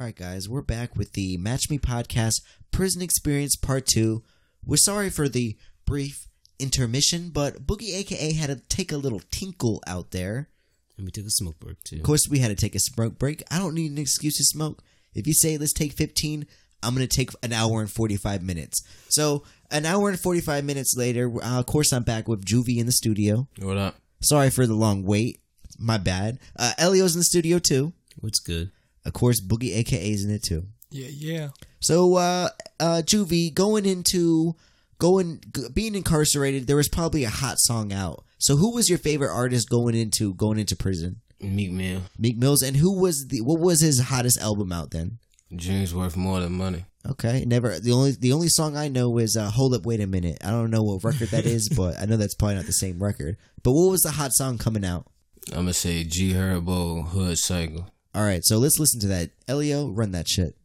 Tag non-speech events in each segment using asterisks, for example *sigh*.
All right, guys, we're back with the Match Me podcast, Prison Experience Part 2. We're sorry for the brief intermission, but Boogie AKA had to take a little tinkle out there. And we took a smoke break too. Of course, we had to take a smoke break. I don't need an excuse to smoke. If you say, let's take 15, I'm going to take an hour and 45 minutes. So, an hour and 45 minutes later, uh, of course, I'm back with Juvie in the studio. What up? Sorry for the long wait. My bad. Uh, Elio's in the studio too. What's good? Of course, Boogie AKA's in it too. Yeah, yeah. So, uh, uh, Juvie, going into going g- being incarcerated, there was probably a hot song out. So, who was your favorite artist going into going into prison? Meek Mill. Meek Mills, and who was the what was his hottest album out then? Dreams worth more than money. Okay, never. The only the only song I know is uh, "Hold Up, Wait a Minute." I don't know what record that is, *laughs* but I know that's probably not the same record. But what was the hot song coming out? I'm gonna say G Herbo Hood Cycle. All right, so let's listen to that. Elio, run that shit.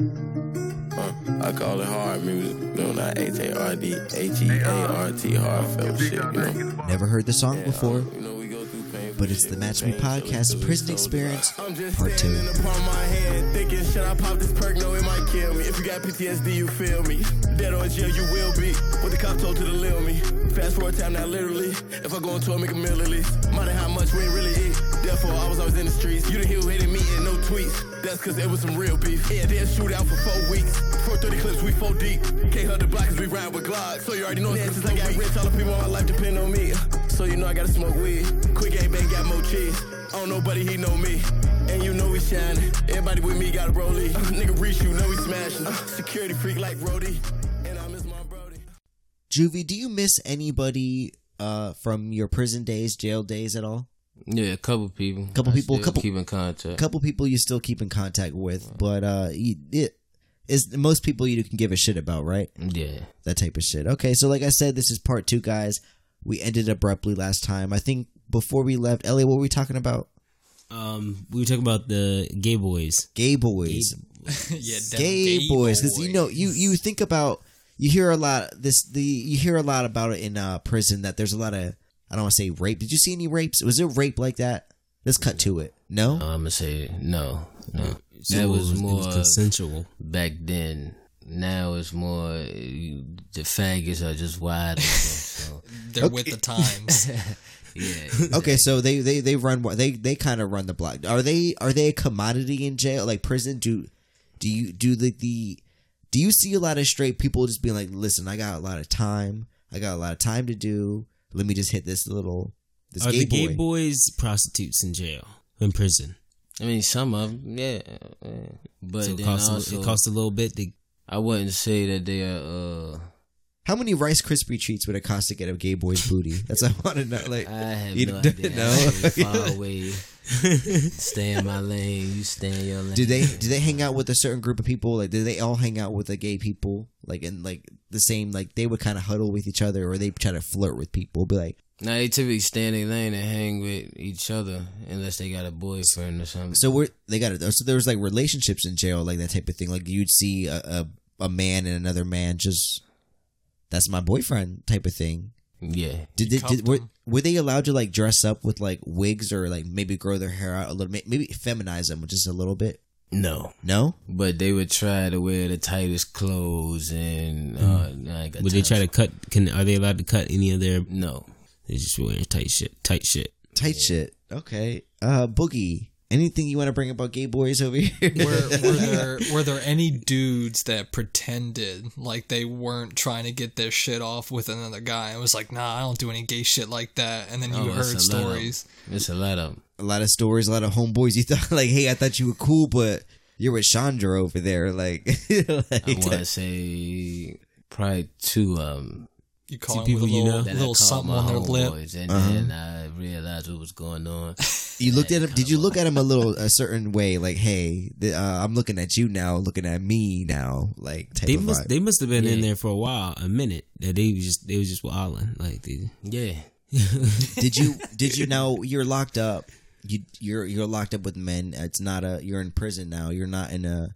Uh, I call it hard music. No, not H A R D H E A R T hard shit. You know. Never heard the song before, You know we go through pain. but it's the Match Me podcast, Prison Experience, I'm just Part Two. standing in the palm of my hand, thinking, should I pop this perk? No, it might kill me. If you got PTSD, you feel me. Dead or jail, you will be. What the cop told to the lil me. Fast forward time, now literally. If I go into it, make a meal at least. Money, how much we really eat. Therefore, I was always in the streets. You didn't hear who hated me and no tweets. That's cause it was some real beef. Yeah, they'll shoot out for four weeks. 430 clips, we four deep. Can't hurt the block cause we ride with Glock. So you already know it's since I got rich, all the people in my life depend on me. So you know I gotta smoke weed. Quick gang bang got more cheese. I don't know, buddy, he know me. And you know we shining. Everybody with me got a broly. nigga reach you, know we smashing. Uh, security freak like Brody. And I miss my Brody. Juvie, do you miss anybody uh, from your prison days, jail days at all? Yeah, a couple people. Couple I people, still couple- keep in contact. A couple people you still keep in contact with, but uh, you, it is most people you can give a shit about, right? Yeah. That type of shit. Okay, so like I said, this is part two, guys. We ended abruptly last time. I think before we left, Elliot, what were we talking about? Um, we were talking about the gay boys. Gay boys. *laughs* *laughs* yeah, them gay, boys because you know you you think about you hear a lot this the you hear a lot about it in uh prison that there's a lot of I don't want to say rape. Did you see any rapes? Was there rape like that? Let's cut to it. No. Uh, I'm gonna say no, no. So that it was, it more consensual. back then. Now it's more you, the faggots are just wide open. So *laughs* They're with the times. *laughs* yeah, *laughs* Okay, so they they they run they they kind of run the block. Are they are they a commodity in jail like prison? Do do you do the the do you see a lot of straight people just being like, listen, I got a lot of time, I got a lot of time to do. Let me just hit this little this Are gay the gay boys prostitutes in jail in prison? I mean some of them, yeah, yeah. but so it then costs, a, also it costs a little bit. To, I wouldn't say that they are. uh How many Rice Krispie treats would it cost to get a gay boy's booty? That's what I want to know. Like, I have You no *laughs* don't idea. know? I stay far *laughs* away. *laughs* stay in my lane. You stay in your lane. do they do they hang out with a certain group of people? Like, do they all hang out with the gay people? Like, in like the same like they would kind of huddle with each other, or they try to flirt with people? Be like, Now they typically stay in their lane and hang with each other unless they got a boyfriend or something. so we're they got it. So there was like relationships in jail, like that type of thing. Like you'd see a a, a man and another man just that's my boyfriend type of thing. Yeah, Did, You did, did were, were they allowed to like dress up with like wigs or like maybe grow their hair out a little, may- maybe feminize them just a little bit? no, No. but they would try to wear the tightest clothes and uh, I ain't got would they try to cut? Can are they allowed to cut any of their? No, They just wearing tight shit. Tight shit. Tight shit. Okay. Uh, Boogie. Anything you want to bring about gay boys over here? were, were *laughs* there were there any dudes that pretended like they weren't trying to get their shit off with another guy and was like, nah, I don't do any gay shit like that, and then you Oh, heard a lot of- stories. it's a lot of a lot of stories, a lot of homeboys. You thought *laughs* like, hey, I thought you were cool, but you're with Chandra over there. Like, *laughs* like I want to say probably two of them. You call them people you little, know? That little I called something my on their lip. homeboys, and Uh-huh. then I realized what was going on. *laughs* you looked at him. Did you look at him a little a certain way? Like, hey, the, uh, I'm looking at you now, looking at me now. Like, type They of must. vibe. They must have been in there for a while, a minute. That they was just. They was just wilding. Like they. Yeah, *laughs* did you did you know you're locked up? You you're you're locked up with men. It's not a you're in prison now. You're not in a.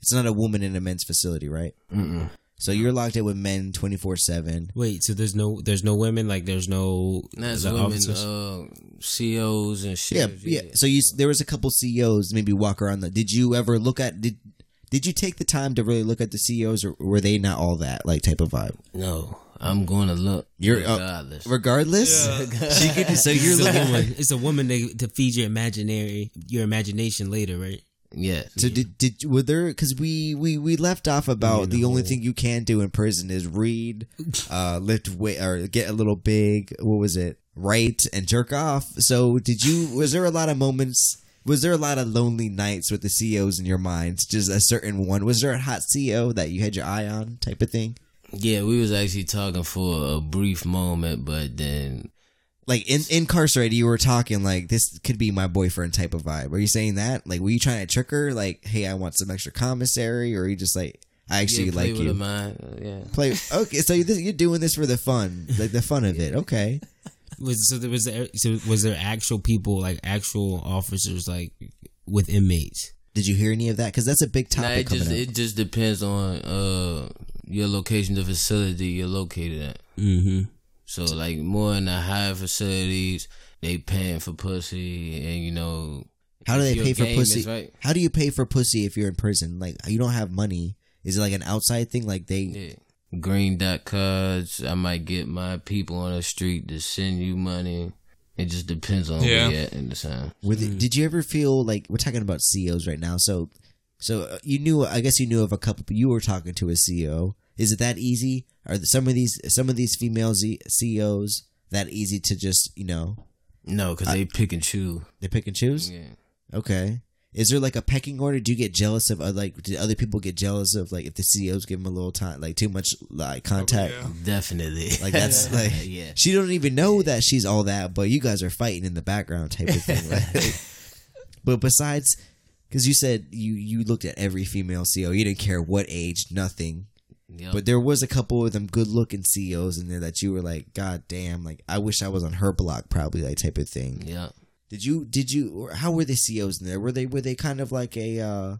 It's not a woman in a men's facility, right? Mm-mm. So you're locked in with men twenty four seven. Wait, so there's no there's no women like there's no That's the women, officers? uh, CEOs and shit. Yeah, yeah. So you there was a couple CEOs maybe walk around. The, did you ever look at did did you take the time to really look at the CEOs or were they not all that like type of vibe? No, I'm going to look. You're uh, regardless. regardless. She could, so you're it's a looking. woman. It's a woman to, to feed your imaginary your imagination later, right? Yes. So did did were there because we we we left off about the only thing you can do in prison is read, *laughs* uh, lift weight or get a little big. What was it? Write and jerk off. So did you? Was there a lot of moments? Was there a lot of lonely nights with the CEOs in your minds? Just a certain one. Was there a hot CEO that you had your eye on, type of thing? Yeah, we was actually talking for a brief moment, but then Like in incarcerated, you were talking like this could be my boyfriend type of vibe. Are you saying that? Like, were you trying to trick her? Like, hey, I want some extra commissary, or are you just like, I actually yeah, play like with you? a mind. uh, Yeah. play okay so you- you're doing this for the fun like the fun of it okay Was so there was there, so was there actual people like actual officers like with inmates? did you hear any of that because that's a big Nah, topic it just up. it just depends on uh your location, the facility you're located at. Mm-hmm. So like more in the higher facilities, they paying for pussy, and you know how do they pay for pussy right. how do you pay for pussy if you're in prison like you don't have money is it like an outside thing like they Yeah. Green dot cards. I might get my people on the street to send you money. It just depends on Yeah. where in the time. were they, did you ever feel like we're talking about CEOs right now so so uh, you knew I guess you knew of a couple you were talking to a CEO is it that easy are some of these some of these female Z- CEOs that easy to just you know No, because they pick and choose. they pick and choose Yeah. Okay. Is there like a pecking order? Do you get jealous of uh, like? Did other people get jealous of like if the CEOs give them a little time, like too much like contact? yeah. Definitely. Like that's *laughs* like yeah. she don't even know that she's all that, but you guys are fighting in the background type of thing. Right? *laughs* but besides, because you said you you looked at every female CEO, you didn't care what age, nothing. Yep. But there was a couple of them good looking CEOs in there that you were like, God damn, like I wish I was on her block, probably like type of thing. yeah. Did you did you or how were the CEOs in there? Were they were they kind of like a uh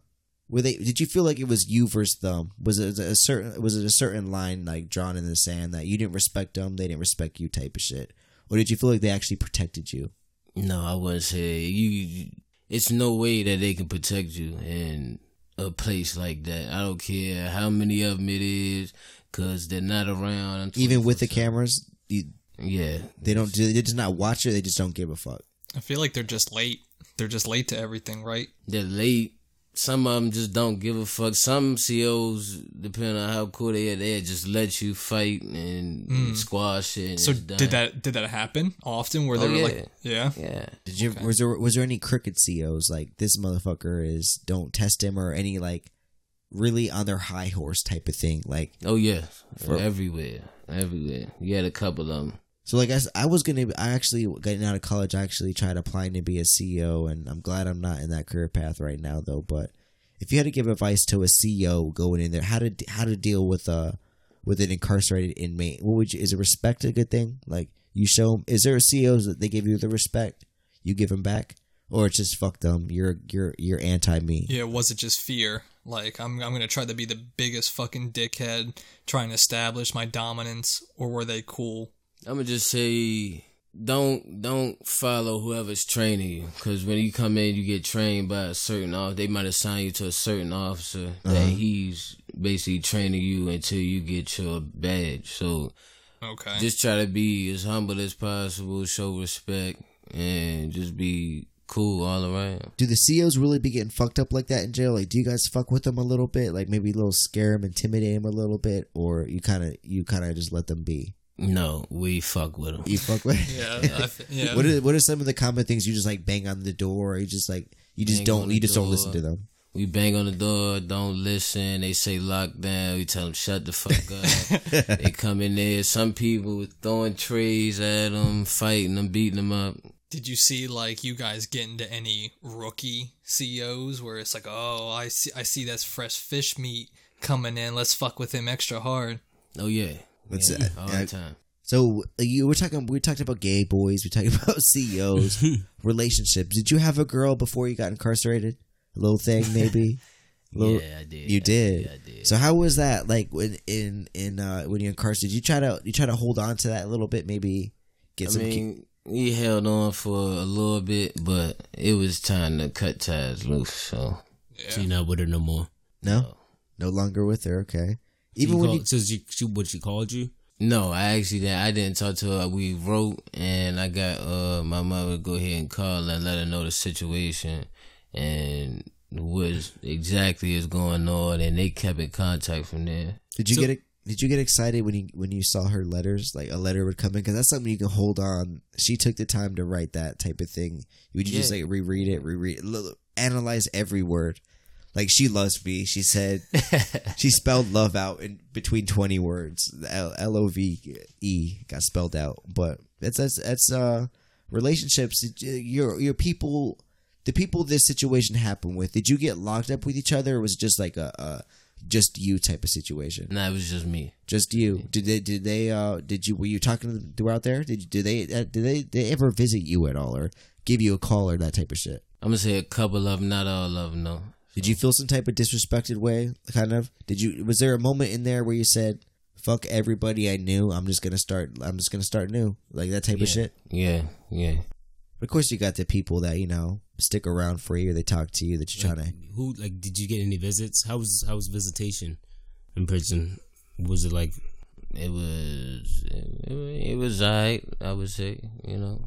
were they did you feel like it was you versus them? Was it a certain was it a certain line like drawn in the sand that you didn't respect them, they didn't respect you type of shit? Or did you feel like they actually protected you? No, I wouldn't say you. It's no way that they can protect you in a place like that. I don't care how many of them it is, cause they're not around. Even with the cameras, you, Yeah, they don't they just not watch it, they just don't give a fuck. I feel like they're just late. They're just late to everything, right? they're late. Some of them just don't give a fuck. Some COs, depending on how cool they are, they just let you fight and hmm. squash it. And So did that did that happen often? Where they Oh, were yeah. like, yeah, Yeah. Did you was there was there any crooked CEOs like this motherfucker is don't test him or any like really on their high horse type of thing? Like Oh yeah. For- everywhere, everywhere. You had a couple of them. So like I was gonna I actually getting out of college I actually tried applying to be a CEO and I'm glad I'm not in that career path right now though but if you had to give advice to a CEO going in there how to how to deal with uh with an incarcerated inmate what would you is respect a good thing like you show, is there a CEOs that they give you the respect you give them back or it's just fuck them you're you're you're anti me yeah. Was it just fear? Like I'm I'm gonna try to be the biggest fucking dickhead, trying to establish my dominance, or were they cool? I'm gonna just say don't don't follow whoever's training you because when you come in you get trained by a certain officer they might assign you to a certain officer that uh-huh. he's basically training you until you get your badge so Okay. just try to be as humble as possible show respect and just be cool all around do the CEOs really be getting fucked up like that in jail? Like, do you guys fuck with them a little bit? Like, maybe a little scare them, intimidate them a little bit, or you kind of you kind of just let them be? No we fuck with them You fuck with? yeah, *laughs* I yeah. What are what are some of the common things you just like bang on the door? Or you just like you just Bang don't you the just don't listen to them. We bang on the door, don't listen. They say lockdown. We tell them shut the fuck up. *laughs* they come in there. Some people throwing trays at them, fighting them, beating them up. Did you see like you guys get into any rookie CEOs where it's like, oh, I see, I see that's fresh fish meat coming in. Let's fuck with him extra hard. Oh yeah, What's yeah, that? all the time. So you we're talking we talked about gay boys. We talking *laughs* about CEOs, *laughs* relationships. Did you have a girl before you got incarcerated? A little thing maybe. *laughs* Little- yeah, I did. You I did. I did. So how was that like when in in uh when you're incarcerated? You try to you try to hold on to that a little bit? Maybe get I some. mean, he held on for a little bit, but it was time to cut ties loose. So So you're not with her no more. no, no longer with her. Okay. Even when called, you so she, she what she called you? no, I actually didn't. I didn't talk to her. We wrote, and I got uh my mother to go ahead and call and let her know the situation and what exactly is going on, and they kept in contact from there. did you So- get it? Did you get excited when you when you saw her letters? Like a letter would come in because that's something you can hold on. She took the time to write that type of thing. Would you just like reread it, reread, it, analyze every word? Like she loves me. She said *laughs* she spelled love out in between twenty words. L L O V E got spelled out, but that's that's that's uh relationships. Your your people, the people this situation happened with. Did you get locked up with each other, or was it just like a, a just you type of situation? Nah, it was just me. Just you. Did they? Did they? Uh, did you? Were you talking to them throughout there? Did did they? Uh, did they? Did they ever visit you at all, or give you a call or that type of shit? I'm gonna say a couple of them, not all of them, though. Did you feel some type of disrespected way? Kind of. Did you? Was there a moment in there where you said, "Fuck everybody I knew. I'm just gonna start. I'm just gonna start new." Like that type of shit. Yeah, yeah. Of course, you got the people that you know stick around for you. Or they talk to you. That you're trying to. Who like did you get any visits? How was how was visitation in prison? Was it like It was it, it was alright. I would say, you know.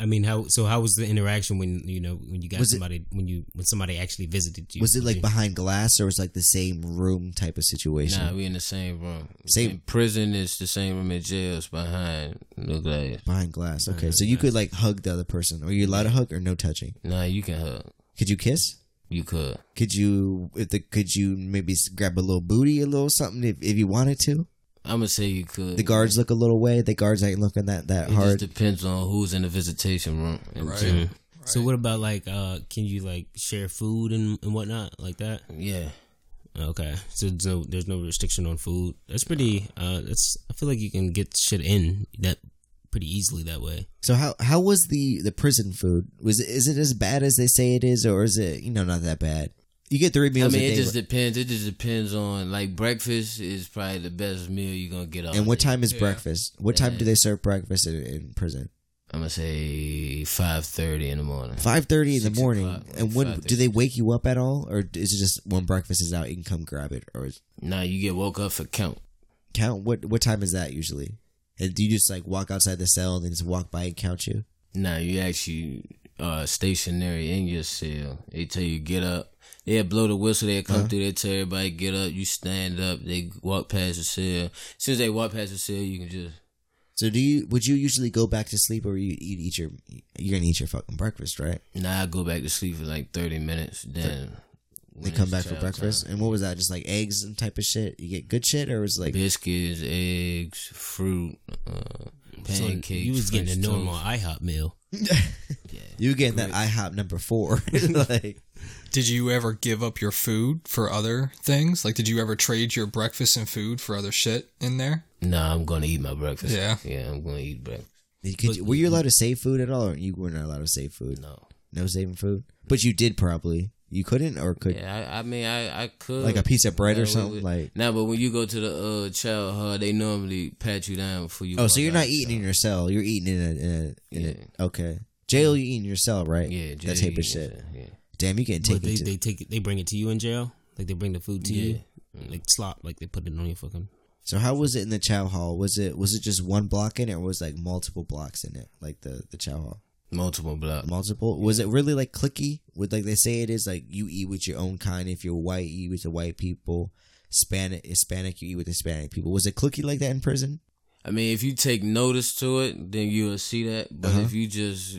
I mean how so how was the interaction when you know when you got Was it- somebody when you when somebody actually visited you? Was it like you- behind glass or was it like the same room type of situation? Nah, we in the same room. Same- In prison is the same room as jail. It's behind the glass. behind glass. Okay, so you could like hug the other person. Are you allowed to hug or no touching? Nah, you can hug. Could you kiss? You could. Could you if the could you maybe grab a little booty, a little something if, if you wanted to? I'm gonna say you could. The guards look a little way. The guards ain't looking that that hard. It hard. just depends on who's in the visitation room. in Right. So what about like uh can you like share food and, and whatnot like that? Yeah. Okay. So there's no there's no restriction on food. That's pretty uh that's I feel like you can get shit in that pretty easily that way. So how how was the the prison food? Was it is it as bad as they say it is, or is it you know not that bad? You get three meals. I mean, a it just depends. It just depends on like breakfast is probably the best meal you're gonna get all and what day. time is Yeah. breakfast? What time do they serve breakfast in, in prison? I'm gonna say five thirty in the morning. Five thirty in the morning. o'clock, like And when do they wake you up at all, or is it just when breakfast is out, you can come grab it, or is, Nah, you get woke up for count. count? What what time is that usually? And do you just like walk outside the cell and then just walk by and count you? Nah, you actually uh stationary in your cell. They tell you get up. They blow the whistle. They come through. They tell everybody get up. You stand up. They walk past the cell. As soon as they walk past the cell, you can just So do you? Would you usually go back to sleep, or you eat, eat your? You're gonna eat your fucking breakfast, right? Nah, I go back to sleep for like thirty minutes. Then They come back for breakfast, and what was that? Just like eggs and type of shit. You get good shit, or was it like biscuits, eggs, fruit, uh, So pancakes. you was getting a normal toast. IHOP meal. *laughs* you were getting that IHOP number four? *laughs* *laughs* like Did you ever give up your food for other things? Like, did you ever trade your breakfast and food for other shit in there? Nah, I'm gonna eat my breakfast. Yeah. yeah, I'm gonna eat breakfast. could you, were you allowed to save food at all, or you were not allowed to save food? No. No saving food, but you did probably. You couldn't, or could Yeah, I, I mean, I, I could like a piece of bread Yeah, or something. would- Like Nah, but when you go to the uh, chow hall, they normally pat you down before you. oh, so you're not the eating in your cell. You're eating in a, in a, in Yeah. a okay jail. You eat in your cell, right? Yeah, that jail, type of shit. Yeah. Damn, you getting But taken they, to they take it they bring it to you in jail? Like they bring the food to you? Like slop, like they put it on your fucking So how was it in the chow hall? Was it was it just one block in it, or was like multiple blocks in it, like the the chow hall? Multiple blocks. Multiple. Was it really like clicky? With like they say it is like you eat with your own kind. If you're white, you eat with the white people. Hispanic, Hispanic, you eat with Hispanic people. Was it clicky like that in prison? I mean, if you take notice to it, then you'll see that. But Uh-huh. if you just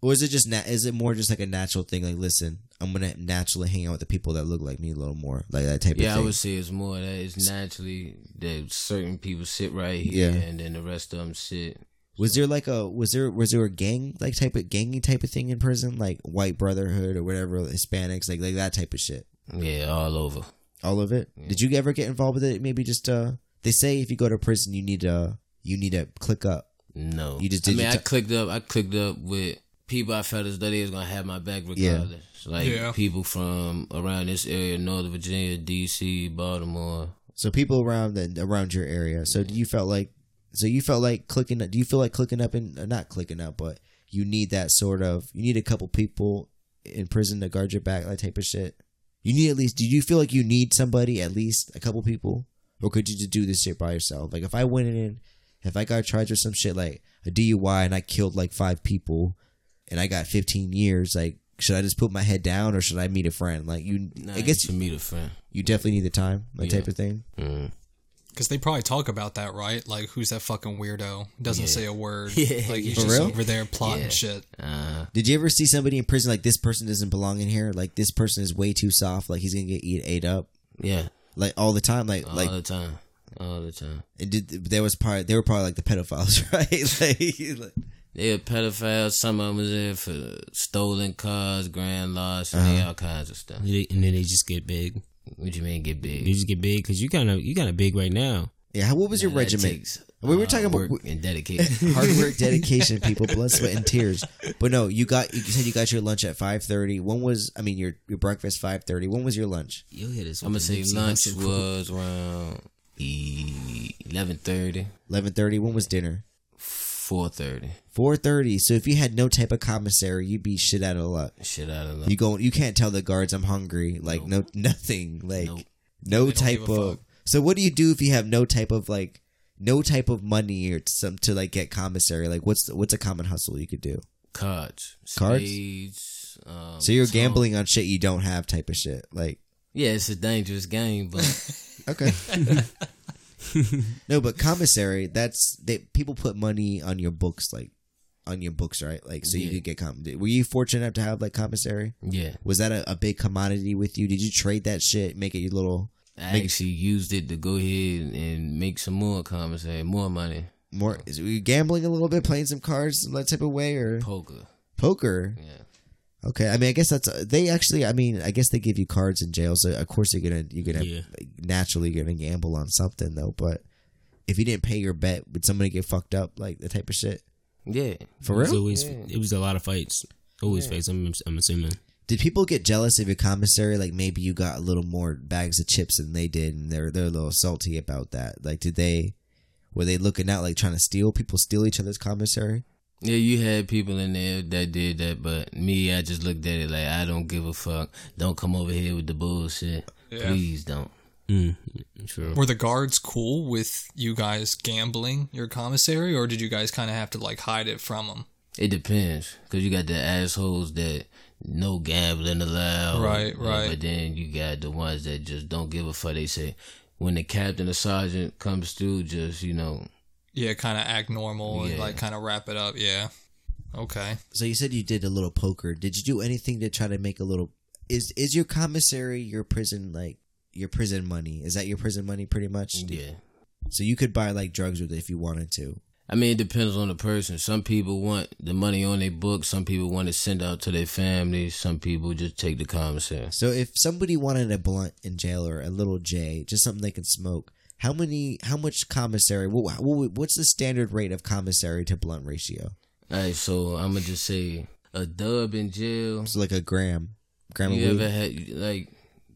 Or is it just na- is it more just like a natural thing? Like, listen, I'm gonna naturally hang out with the people that look like me a little more, like that type of yeah, I would say it's more that it's naturally that certain people sit right here, Yeah. and then the rest of them sit. Was there like a was there was there a gang like type of gangy type of thing in prison, like white brotherhood or whatever, Hispanics, like like that type of shit? Yeah, all over. All of it. Did you ever get involved with it? Maybe just uh, they say if you go to prison, you need to you need to click up. No, You just Did I did mean, I ti- clicked up. I clicked up with people I felt as though they was gonna have my back regardless. Like Yeah. people from around this area, Northern Virginia, DC, Baltimore. So people around the, around your area. So do you felt like so you felt like clicking do you feel like clicking up and not clicking up, but you need that sort of you need a couple people in prison to guard your back, that type of shit. You need at least do you feel like you need somebody, at least a couple people? Or could you just do this shit by yourself? Like if I went in if I got charged with some shit like a DUI and I killed like five people and I got fifteen years, like should I just put my head down or should I meet a friend? Like you Nah, I guess to meet a friend. you definitely need the time, that Yeah. type of thing. Mm. Because they probably talk about that, right? Like, who's that fucking weirdo? Doesn't Yeah. say a word. *laughs* Yeah, like, he's For just real? over there plotting Yeah. shit. Uh, Did you ever see somebody in prison like this person doesn't belong in here? Like this person is way too soft. Like he's gonna get eat ate up. yeah, Like all the time. Like all like the time, all the time. it did. There was probably they were probably like the pedophiles, *laughs* right? like, They a pedophiles. Some of them was there for stolen cars, grand larceny, Uh-huh. all kinds of stuff. And then they just get big. What you mean get big? big? just get big because you kind of you kind of big right now. yeah. What was your Nah, that regiment? takes We were hard talking about- work and dedication. *laughs* Hard work, *laughs* dedication, people, blood, sweat, and tears. But no, you got you said you got your lunch at five thirty. When was I mean your your breakfast five thirty? When was your lunch? You'll hit us. I'm gonna say the Nipsey lunch was around eleven thirty. Eleven thirty. When was dinner? Four thirty. Four thirty. So if you had no type of commissary, you'd be shit out of luck. Shit out of luck. You go. You can't tell the guards I'm hungry. Like no nothing. Like Nope. no They type of. So what do you do if you have no type of like no type of money or some to like get commissary? Like what's the, what's a common hustle you could do? Cards, Cards? spades. Um, So you're gambling on shit you don't have type of shit. Like Yeah, it's a dangerous game, but *laughs* okay. *laughs* *laughs* no, but commissary. That's they people put money on your books like on your books, right? Like so you Yeah. could get com. Were you fortunate enough to have like commissary? yeah, Was that a, a big commodity with you? Did you trade that shit? Make it your little I Make- actually used it to go ahead and make some more commissary, more money. more is were you gambling a little bit playing some cards in that type of way or Poker. poker Yeah. Okay i mean i guess that's they actually i mean i guess they give you cards in jail so of course you're gonna you're gonna Yeah. naturally you're gonna gamble on something though but if you didn't pay your bet would somebody get fucked up like the type of shit Yeah. for It was real always it was a lot of fights. Always fights. I'm I'm assuming. did people get jealous of your commissary like maybe you got a little more bags of chips than they did and they're they're a little salty about that like did they were they looking out like trying to steal people steal each other's commissary Yeah, you had people in there that did that, but me, I just looked at it like I don't give a fuck. Don't come over here with the bullshit. Yeah. Please don't. Mm, sure. Were the guards cool with you guys gambling your commissary, or did you guys kind of have to like hide it from them? It depends, cause you got the assholes that no gambling allowed. Right, right. But then you got the ones that just don't give a fuck. They say when the captain or sergeant comes through, just you know, Yeah, kind of act normal and Yeah. like kind of wrap it up. Yeah. Okay. So you said you did a little poker. Did you do anything to try to make a little? Is is your commissary your prison like your prison money? Is that your prison money pretty much? yeah. So you could buy like drugs with it if you wanted to. I mean, it depends on the person. Some people want the money on their book. Some people want to send out to their families. Some people just take the commissary. So if somebody wanted a blunt in jail or a little J, just something they can smoke, how many? How much commissary? What, what, what's the standard rate of commissary to blunt ratio? All right, so I'm gonna just say a dub in jail. it's like a gram, gram You ever had like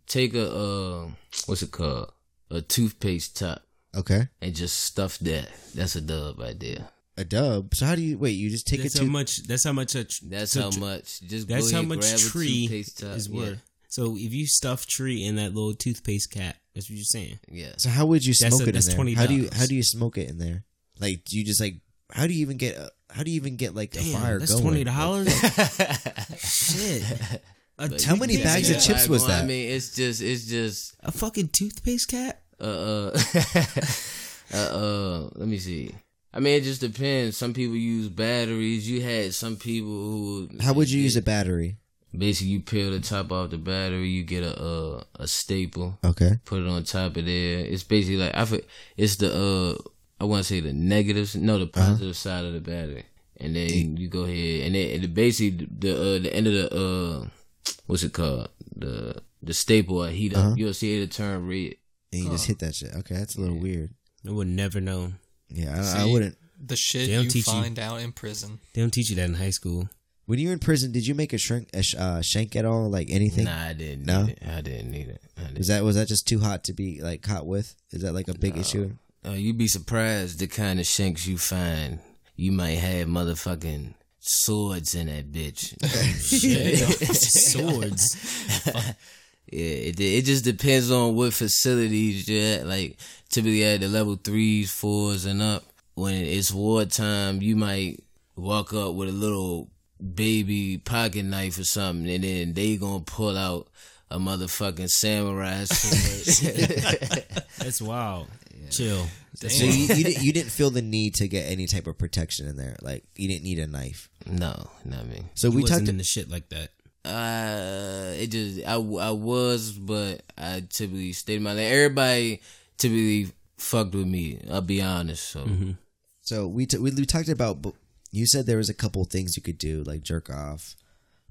take a uh what's it called a toothpaste top Okay, and just stuff that? That's a dub right there. a dub. So how do you wait? You just take That's it how much. That's how much. A tr- That's so how tr- much. Just That's go how ahead, much grab a tree toothpaste top. yeah. So if you stuff tree in that little toothpaste cap, that's what you're saying. Yeah. So how would you That's smoke a- it that's in there? How do you how do you smoke it in there? Like do you just like how do you even get a, how do you even get like a fire that's going? twenty dollars. *laughs* Shit. A How many bags of chips was Well, I mean, it's just, it's just, A fucking toothpaste cap. *laughs* uh, uh, uh, uh, let me see. I mean, it just depends. Some people use batteries. You had some people who. How would you use a battery? Basically, you peel the top off the battery. You get a uh, a staple. Okay. Put it on top of there. It's basically like I. for- It's the uh. I want to say the negatives. No, the positive side of the battery. And then you go ahead and then and basically the uh, the end of the uh what's it called the the staple I heat up. You'll see it turn red. And you just hit that shit. Okay, that's a little weird. I would never know. Yeah, I, I wouldn't. The shit They don't you teach you- find out in prison. They don't teach you that in high school. When you were in prison, did you make a shrink a sh- uh, shank at all? Like anything? Nah, I didn't. No? need it. I didn't need it. Didn't. Is that was that just too hot to be like hot with? Is that like a big issue? Uh, you'd be surprised the kind of shanks you find. You might have motherfucking swords in that bitch. *laughs* Swords. *laughs* Yeah, it it just depends on what facilities you're at. Like typically at the level threes, fours, and up. When it's wartime, you might walk up with a little baby pocket knife or something, and then they gonna pull out a motherfucking samurai sword. *laughs* That's wild. Chill. So you, you didn't you didn't feel the need to get any type of protection in there. Like you didn't need a knife. no, not me. So We we wasn't talked. into shit like that. Uh, it just I, I was, but I typically stayed in my lane. Everybody typically fucked with me. I'll be honest. So So we, t- we we talked about. Bu- You said there was a couple things you could do, like jerk off,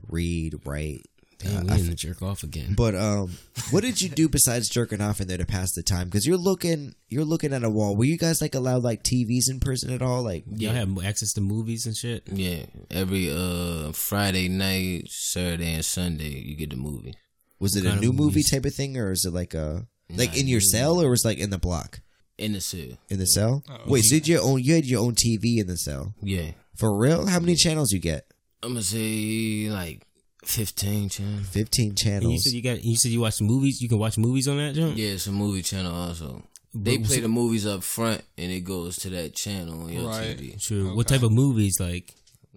read, write. Damn, we didn't jerk off again. But um, what did you do besides jerking off in there to pass the time? Because you're looking, you're looking at a wall. Were you guys like allowed like TVs in prison at all? Like, Y'all have access to movies and shit. yeah, every uh Friday night, Saturday, and Sunday, you get the movie. was it a kind of new movie type of thing, or is it like a like Nah, in your cell, or was it like in the block In the cell. in the cell? Wait, so did you own? You had your own TV in the cell Yeah, for real? How many channels you get? I'm gonna say like fifteen channel. Fifteen And you channels. said you got. You said you watch movies. You can watch movies on that jump. Yeah, it's a movie channel also. They play the movies up front, and it goes to that channel on your Right. TV. True. What type of movies? Like,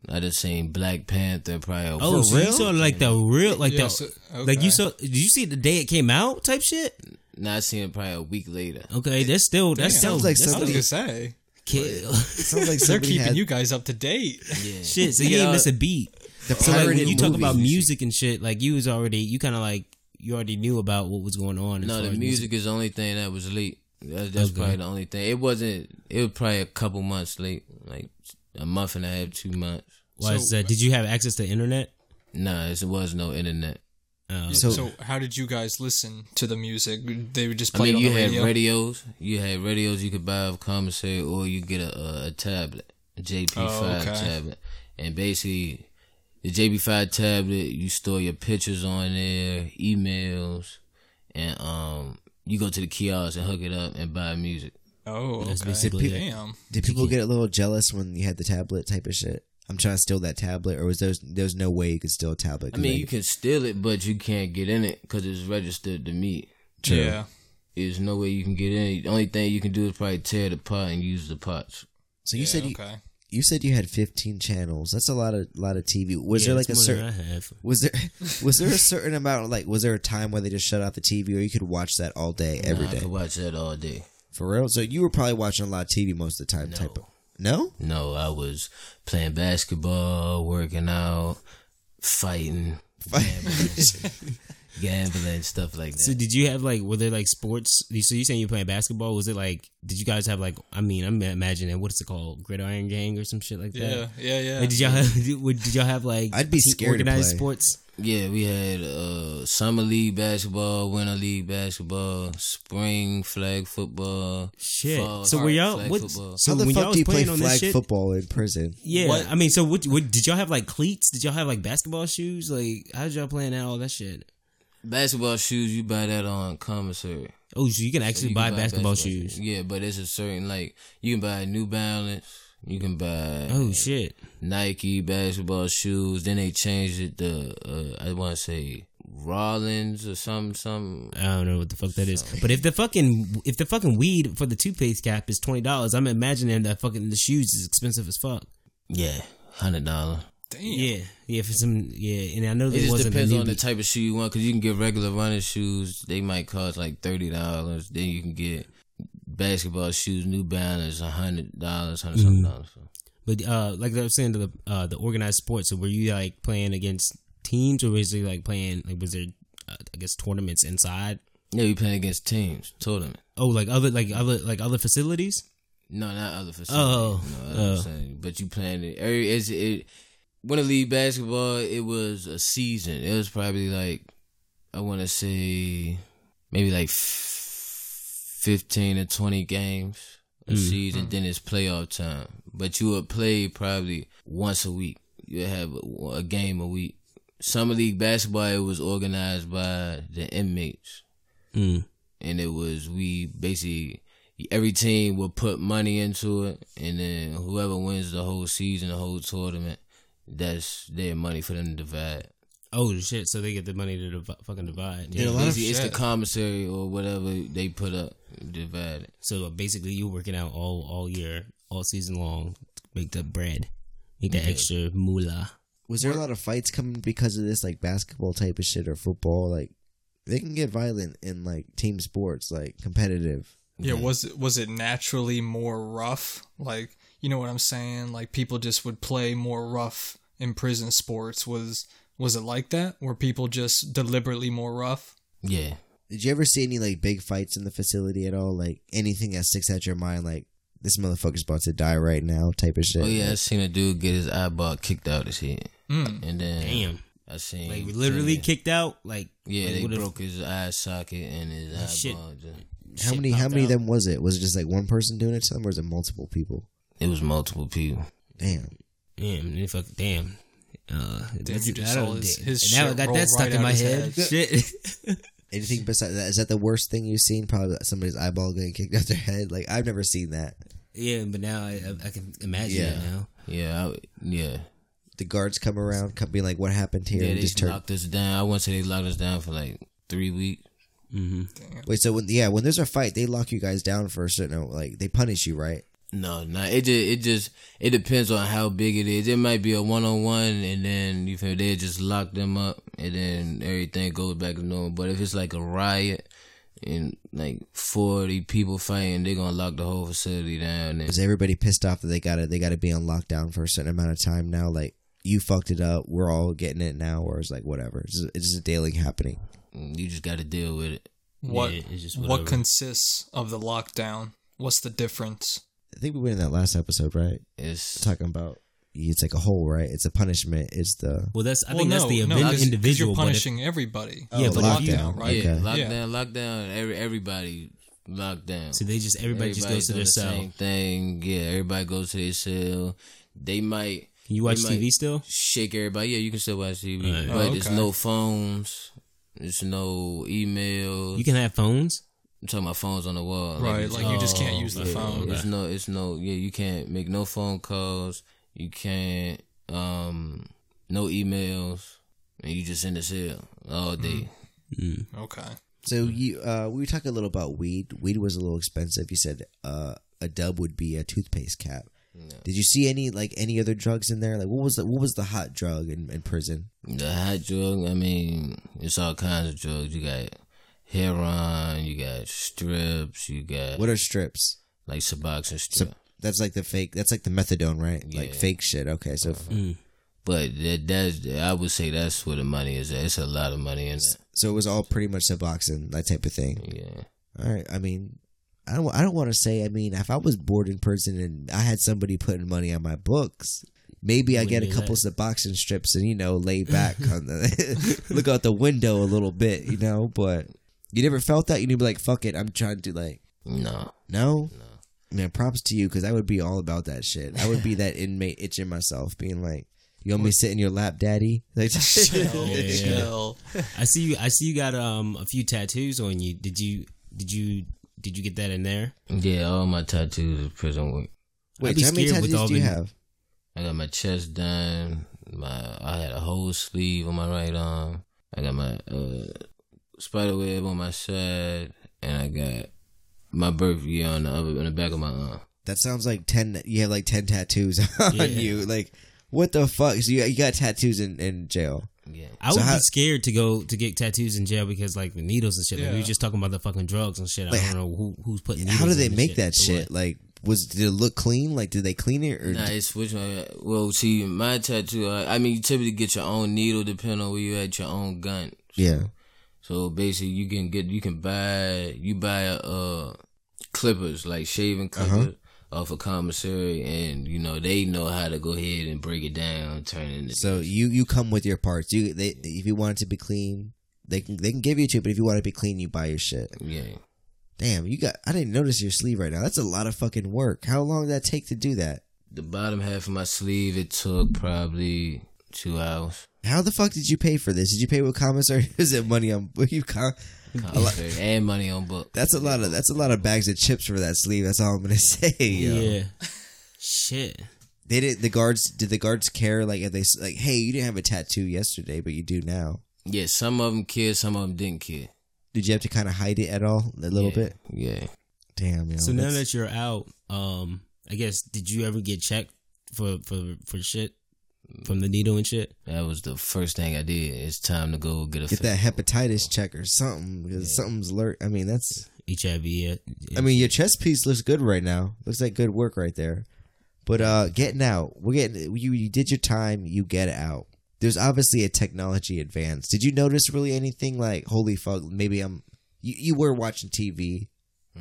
I just seen Black Panther probably. Oh, oh, so real? you saw like the real, like Yeah, the, so- like you okay. saw. Did you see the day it came out? Type shit. Now I seen it probably a week later. Okay, that's still that's Damn. still Sounds like that's I was something- gonna say kill. It sounds like *laughs* they're keeping had you guys up to date. Yeah, shit. So You you know, ain't miss a beat. the So like when you talk movies about music and shit, like you was already you kind of like you already knew about what was going on. No, the as music is the only thing that was late. That's, that's Okay. probably the only thing. It wasn't. It was probably a couple months late, like a month and a half, two months. Why is that? Did you have access to internet? Nah, it was no internet. Uh, So, So how did you guys listen to the music? They would just play. I mean, it you on the had radio. radios. You had radios you could buy of commissary, or you get a, a, a tablet, a JP5 Oh, okay. tablet, and basically the JP5 tablet, you store your pictures on there, emails, and um, you go to the kiosk and hook it up and buy music. oh, That's okay. basically it. Damn. did people get a little jealous when you had the tablet type of shit? I'm trying to steal that tablet, or was there there's no way you could steal a tablet? I 'Cause mean, they- you can steal it, but you can't get in it because it's registered to me. True. Yeah. There's no way you can get in. The only thing you can do is probably tear the pot and use the parts. so you said you, okay. you said you had 15 channels. That's a lot of lot of TV. Was yeah, there like a it's more than certain I have. was there *laughs* was there a certain amount like was there a time where they just shut off the TV or you could watch that all day every Nah, day I could watch that all day. for real? So you were probably watching a lot of TV most of the time. Type of no. No, I was playing basketball, working out, fighting, gambling, *laughs* gambling stuff like that. So did you have like were there like sports? So you saying you playing basketball? Was it like did you guys have like I mean I'm imagining what's it called Gridiron Gang or some shit like that? Yeah, yeah, yeah. Like, did y'all have *laughs* did y'all have like I'd be team- scared to organized play. sports? Yeah, we had uh, summer league basketball, winter league basketball, spring flag football. Shit. fall so were y'all flag what? football. So How the when y'all do you play playing on this flag shit, football in prison? yeah. What- I mean, so what, what? Did y'all have like cleats? Did y'all have like basketball shoes? Like how did y'all playing that all that shit? Basketball shoes, you buy that on commissary. Oh, so you can actually You can buy, basketball, shoes. Yeah, but it's a certain like you can buy New Balance, you can buy Oh shit. Nike basketball shoes. Then they changed it to uh, I want to say Rollins or some some. I don't know what the fuck that is. But if the fucking if the fucking weed for the toothpaste cap is twenty dollars, I'm imagining that fucking the shoes is expensive as fuck. Yeah, hundred dollar. Damn. Yeah, yeah, for some yeah, and I know It just depends on the type of shoe you want because you can get regular running shoes. They might cost like thirty dollars. Then you can get basketball shoes, New Balance, a hundred dollars, hundred something Mm-hmm. dollars. But uh, like I was saying, the uh, the organized sports. So were you like playing against teams, or was it like playing like was there uh, I guess tournaments inside? Yeah, you playing against teams, tournament. Oh, like other like other like other facilities. No, not other facilities. Oh, no, oh. I'm saying. But you playing it. every- It's, it Winter League basketball. It was a season. It was probably like I want to say maybe like fifteen to twenty games a Mm. season. Then it's playoff time. But you would play probably once a week, you have a, a game a week. Summer league basketball it was organized by the inmates, Mm. and it was we basically every team would put money into it, and then whoever wins the whole season, the whole tournament, that's their money for them to divide. Oh shit! So they get the money to div- fucking divide. Yeah, a lot of Basically, it's the commissary or whatever they put up divide it. So uh, basically, you working out all all year, all season long, make that bread, make that extra moolah. Was there a lot of fights coming because of this, like basketball type of shit or football? Like, they can get violent in like team sports, like competitive. Yeah, was it was it naturally more rough? Like, you know what I'm saying? Like people just would play more rough in prison sports. Was was it like that? Were people just deliberately more rough? Yeah. Did you ever see any like big fights in the facility at all? Like anything that sticks out your mind, like this motherfucker's about to die right now, type of shit. Oh yeah, I seen a dude get his eyeball kicked out his head, Mm. and then Damn, I seen like literally yeah, kicked out. Like Yeah, like, they what if- broke his eye socket and his shit. eyeball. just- how shit many? How popped many of them was it? Was it just like one person doing it to them, or was it multiple people? It was multiple people. Damn. Damn, they fuck, damn. Uh, that's- you just I saw don't- his- damn. his now I got roll that stuck right in my head. head. Shit. *laughs* Anything besides that? Is that the worst thing you've seen? Probably somebody's eyeball getting kicked out their head. Like I've never seen that. yeah, but now I, I, I can imagine Yeah. it now. Yeah, I, yeah, The guards come around, come being like, "What happened here?" yeah. They just turn. locked us down. I want to say they locked us down for like three weeks. hmm Wait, so when yeah, when there's a fight, they lock you guys down for a certain like they punish you, right? No, no. It just it just it depends on how big it is. It might be a one on one, and then you feel they just lock them up, and then everything goes back to normal. But if it's like a riot and like forty people fighting, they're gonna lock the whole facility down. And Is everybody pissed off that they gotta they gotta be on lockdown for a certain amount of time now? Like you fucked it up, we're all getting it now, or it's like whatever. It's just, it's just a daily happening. Mm, you just got to deal with it. What Yeah, it's just what whatever. consists of the lockdown? What's the difference? I think we went in that last episode, right? It's Talking about it's like a hole, right? It's a punishment. It's the Well, that's I well, think no, that's the no, indiv- 'cause- 'cause individual. You're but if- punishing everybody. Oh, yeah, Oh, but if you- lockdown, right? yeah, Okay. lockdown, lockdown. Every everybody lockdown. so they just everybody, just goes to their the cell. Same thing. Yeah, everybody goes to their cell. They might Can you watch TV still? Shake everybody. Yeah, you can still watch TV, Right. but Oh, there's no phones. There's no emails. You can have phones. I'm talking about phones on the wall. Right, it's- like you just can't use the yeah, phone. okay. It's no, it's no. Yeah, you can't make no phone calls. You can't, um, no emails, and you just in the cell all day. Mm. Okay. so you uh we were talking a little about weed. Weed was a little expensive. You said uh a dub would be a toothpaste cap. Did you see any like any other drugs in there? Like what was the what was the hot drug in, in prison? The hot drug, I mean, it's all kinds of drugs. You got heroin, you got strips, you got What are strips? like Suboxone So that's like the fake. That's like the methadone, right? Like Yeah. fake shit. Okay, so Mm. but that that's I would say that's where the money is. At. It's a lot of money in that. so it was all pretty much Suboxone, that type of thing. Yeah. All right. I mean, I don't. I don't want to say. I mean, if I was bored in person and I had somebody putting money on my books, maybe I get a Wouldn't couple Suboxone strips and you know lay back *laughs* on the *laughs* look out the window a little bit, you know. But you never felt that. You'd be like, "Fuck it, I'm trying to like." No. No. Man, props to you because I would be all about that shit. I would be that inmate itching myself, being like, "You want me to sit in your lap, daddy?" *laughs* Like, *laughs* Chill, yeah. chill. I see you. I see you got um a few tattoos on you. Did you? Did you? Did you get that in there? Yeah, all my tattoos are prison work. Wait, how many with tattoos all do you have? I got my chest done. My I had a whole sleeve on my right arm. I got my uh, spider web on my side, and I got my birth year on the other on the back of my arm. That sounds like ten. You have like ten tattoos *laughs* on Yeah. you. Like, what the fuck? So you, you got tattoos in, in jail? Yeah, I So would how- be scared to go to get tattoos in jail because like the needles and shit. Like, we Yeah. were just talking about the fucking drugs and shit. Like, I don't know who who's putting. Needles How do they the make that shit? what. Like, was did it look clean? Like, did they clean it or? Nah, it's which one? Well, see, my tattoo. I, I mean, you typically get your own needle, depending on where you at your own gun. yeah. So basically, you can get you can buy you buy uh clippers like shaving clippers off a commissary, and you know they know how to go ahead and break it down, turn it into. So you you come with your parts. You they if you want it to be clean, they can they can give you to. But if you want it to be clean, you buy your shit. yeah, Damn, you got. I didn't notice your sleeve right now. That's a lot of fucking work. How long did that take to do that? The bottom half of my sleeve, it took probably two hours. How the fuck did you pay for this? Did you pay with commissary? *laughs* Is it money on you? Com- Concert and money on book. that's a lot of that's a lot of bags of chips for that sleeve. That's all I'm gonna *laughs* say. Yo. Yeah. Shit. They did. The guards did the guards care? Like if they like, hey, you didn't have a tattoo yesterday, but you do now. Yeah, some of them cared, some of them didn't care. Did you have to kind of hide it at all? A little yeah. bit. Yeah. Damn. Yo, So now that you're out, um, I guess did you ever get checked for for for shit from the needle and shit? That was the first thing I did. It's time to go get a get that hepatitis check or something because something's alert. I mean, that's. HIV. Yeah. I mean, your chest piece looks good right now. Looks like good work right there. But uh getting out, we're getting you. You did your time. You get out. There's obviously a technology advance. Did you notice really anything like holy fuck? Maybe I'm. You, you were watching TV,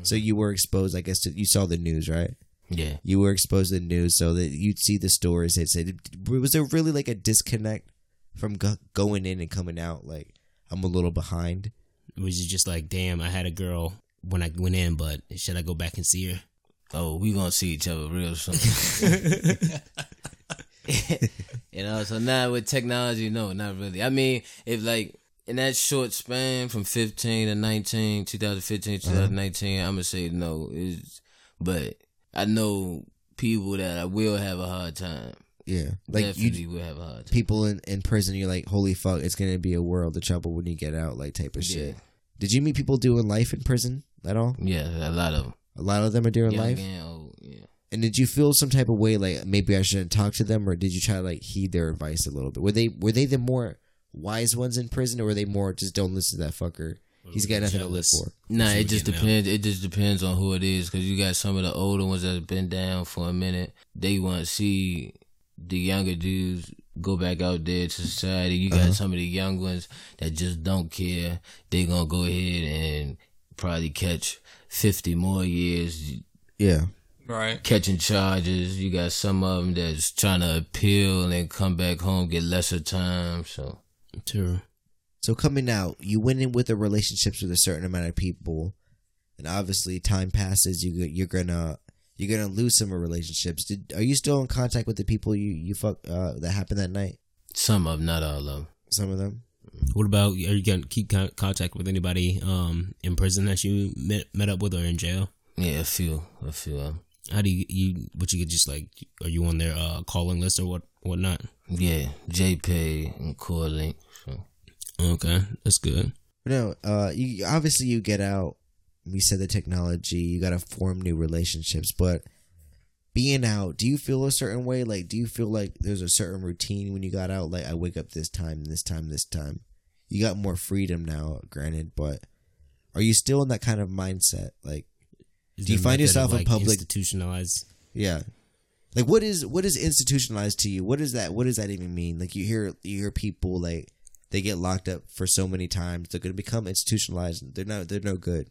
so you were exposed. I guess to, you saw the news, right? Yeah. You were exposed to the news, so that you'd see the stories. That said, was there really like a disconnect from go- going in and coming out? Like I'm a little behind. was it just like, damn, I had a girl when I went in, but should I go back and see her? Oh, we gonna see each other real soon. *laughs* *laughs* you know, so now with technology, no, not really. I mean, if like in that short span from 15 to 19, 2015, 2019, uh-huh. I'm gonna say no. It's, but I know people that I will have a hard time. Yeah, like Definitely you will have a hard time. people in, in prison, you're like, holy fuck, it's gonna be a world of trouble when you get out, like type of shit. Did you meet people doing life in prison at all? Yeah, a lot of them. A lot of them are doing Young life. and old, yeah. And did you feel some type of way, like maybe I shouldn't talk to them, or did you try to like heed their advice a little bit? Were they were they the more wise ones in prison, or were they more just don't listen to that fucker? He's got nothing to live for. Nah, it just getting out. depends. It just depends on who it is. Cause you got some of the older ones that have been down for a minute. They want to see the younger dudes go back out there to society. You got uh-huh. some of the young ones that just don't care. They gonna go ahead and probably catch fifty more years Yeah, Right. catching charges. You got some of them that's trying to appeal and then come back home get lesser time. So True. So coming out, you went in with the relationships with a certain amount of people, and obviously time passes. You you're gonna you're gonna lose some of relationships. Did are you still in contact with the people you you fuck uh, that happened that night? some of not all of them. Some of them. What about are you gonna keep con- contact with anybody um in prison that you met met up with or in jail? Yeah, a few, a few of. How do you you what you could just like are you on their uh calling list or what whatnot? Yeah, JPay and Core Link. So. Okay, that's good. No, uh, you obviously you get out. We said the technology. You got to form new relationships, but being out, do you feel a certain way? Like, do you feel like there's a certain routine when you got out? Like, I wake up this time, this time, this time. You got more freedom now, granted, but are you still in that kind of mindset? Like, Is Do you find yourself of, in public- institutionalized? yeah, like what is what is institutionalized to you? What is that? What does that even mean? Like, you hear you hear people like they get locked up for so many times, they're going to become institutionalized. They're not. They're no good.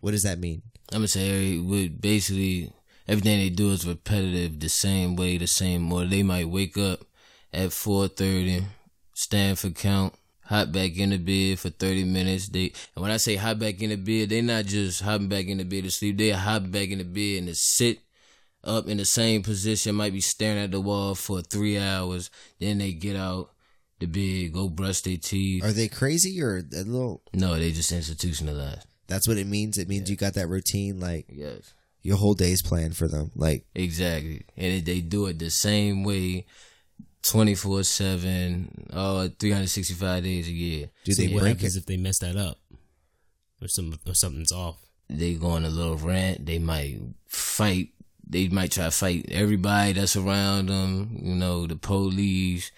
What does that mean? I'm gonna say with basically everything they do is repetitive, the same way, the same order. They might wake up at 4:30, stand for count, hop back in the bed for 30 minutes. They and when I say hop back in the bed, they not just hopping back in the bed to sleep. They hop back in the bed and to sit up in the same position, might be staring at the wall for three hours. Then they get out the bed, go brush their teeth. Are they crazy or a little? No, they just institutionalized. That's what it means. It means you got that routine, like Yes. your whole day's planned for them. Like, Exactly. And they do it the same way 24 7, uh, 365 days a year. do So they what break happens it? if they mess that up, or some or something's off? They go on a little rant. They might fight. They might try to fight everybody that's around them. You know, the police,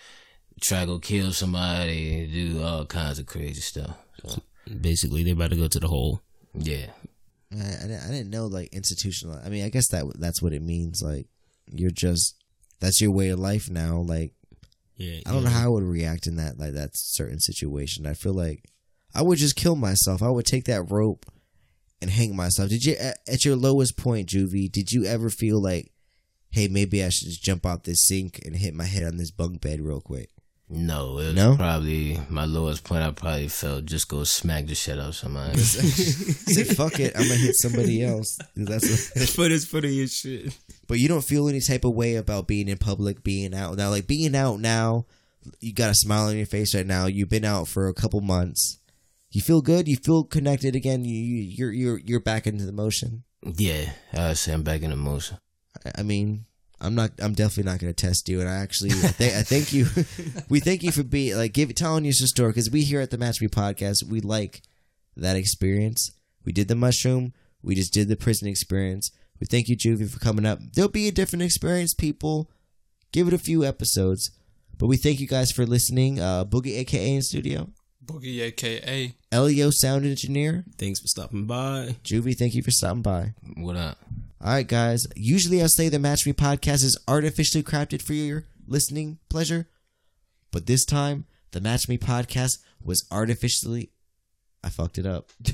try to go kill somebody, do all kinds of crazy stuff. So, *laughs* Basically, they're about to go to the hole. yeah. I, I, didn't- know like institutional. I mean, I guess that that's what it means. Like, you're just that's your way of life now. Like, Yeah, I don't yeah. know how I would react in that like that certain situation. I feel like I would just kill myself. I would take that rope and hang myself. Did you at, at your lowest point, Juvie? Did you ever feel like, hey, maybe I should just jump out this sink and hit my head on this bunk bed real quick? No, it was No? probably my lowest point. I probably felt just go smack the shit out of somebody. *laughs* Say fuck it, I'm gonna hit somebody else. That's what, Foot is foot your shit. but you don't feel any type of way about being in public, being out now. Like being out now, you got a smile on your face right now. You've been out for a couple months. You feel good. You feel connected again. You you- you're you're you're back into the motion. Yeah, I say I'm back in emotion. I- I mean, I'm not. I'm definitely not going to test you. And I actually, I, th- I thank you. *laughs* we thank you for being like give telling us your story because we here at the Match Me podcast we like that experience. We did the mushroom. We just did the prison experience. We thank you, Juvie, for coming up. There'll be a different experience, people. Give it a few episodes, but we thank you guys for listening. Uh, Boogie, aka in studio, Boogie, aka Elio, sound engineer, Thanks for stopping by. Juvie. Thank you for stopping by. What up? All right, guys. Usually I'll say the Match Me podcast is artificially crafted for your listening pleasure, but this time the Match Me podcast was artificially. I fucked it up. *laughs* *laughs*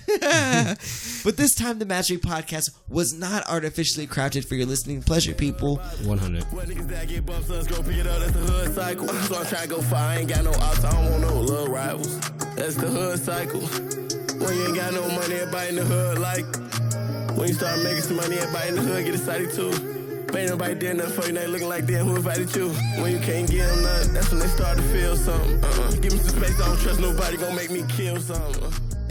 but this time the Match Me podcast was not artificially crafted for your listening pleasure, people. 100. What niggas that get bumped, us go pick it up, that's the hood cycle. So I'm trying to go far, I ain't got no outs, I don't want no little rivals. That's the hood cycle. When you ain't got no money, everybody in the hood like. When you start making some money, everybody in the hood get excited too. Ain't nobody did nothing for you, they looking like damn, who invited you? When you can't give them nothing, that's when they start to feel something. Uh-uh. Give me some space, I don't trust nobody, gonna make me kill something.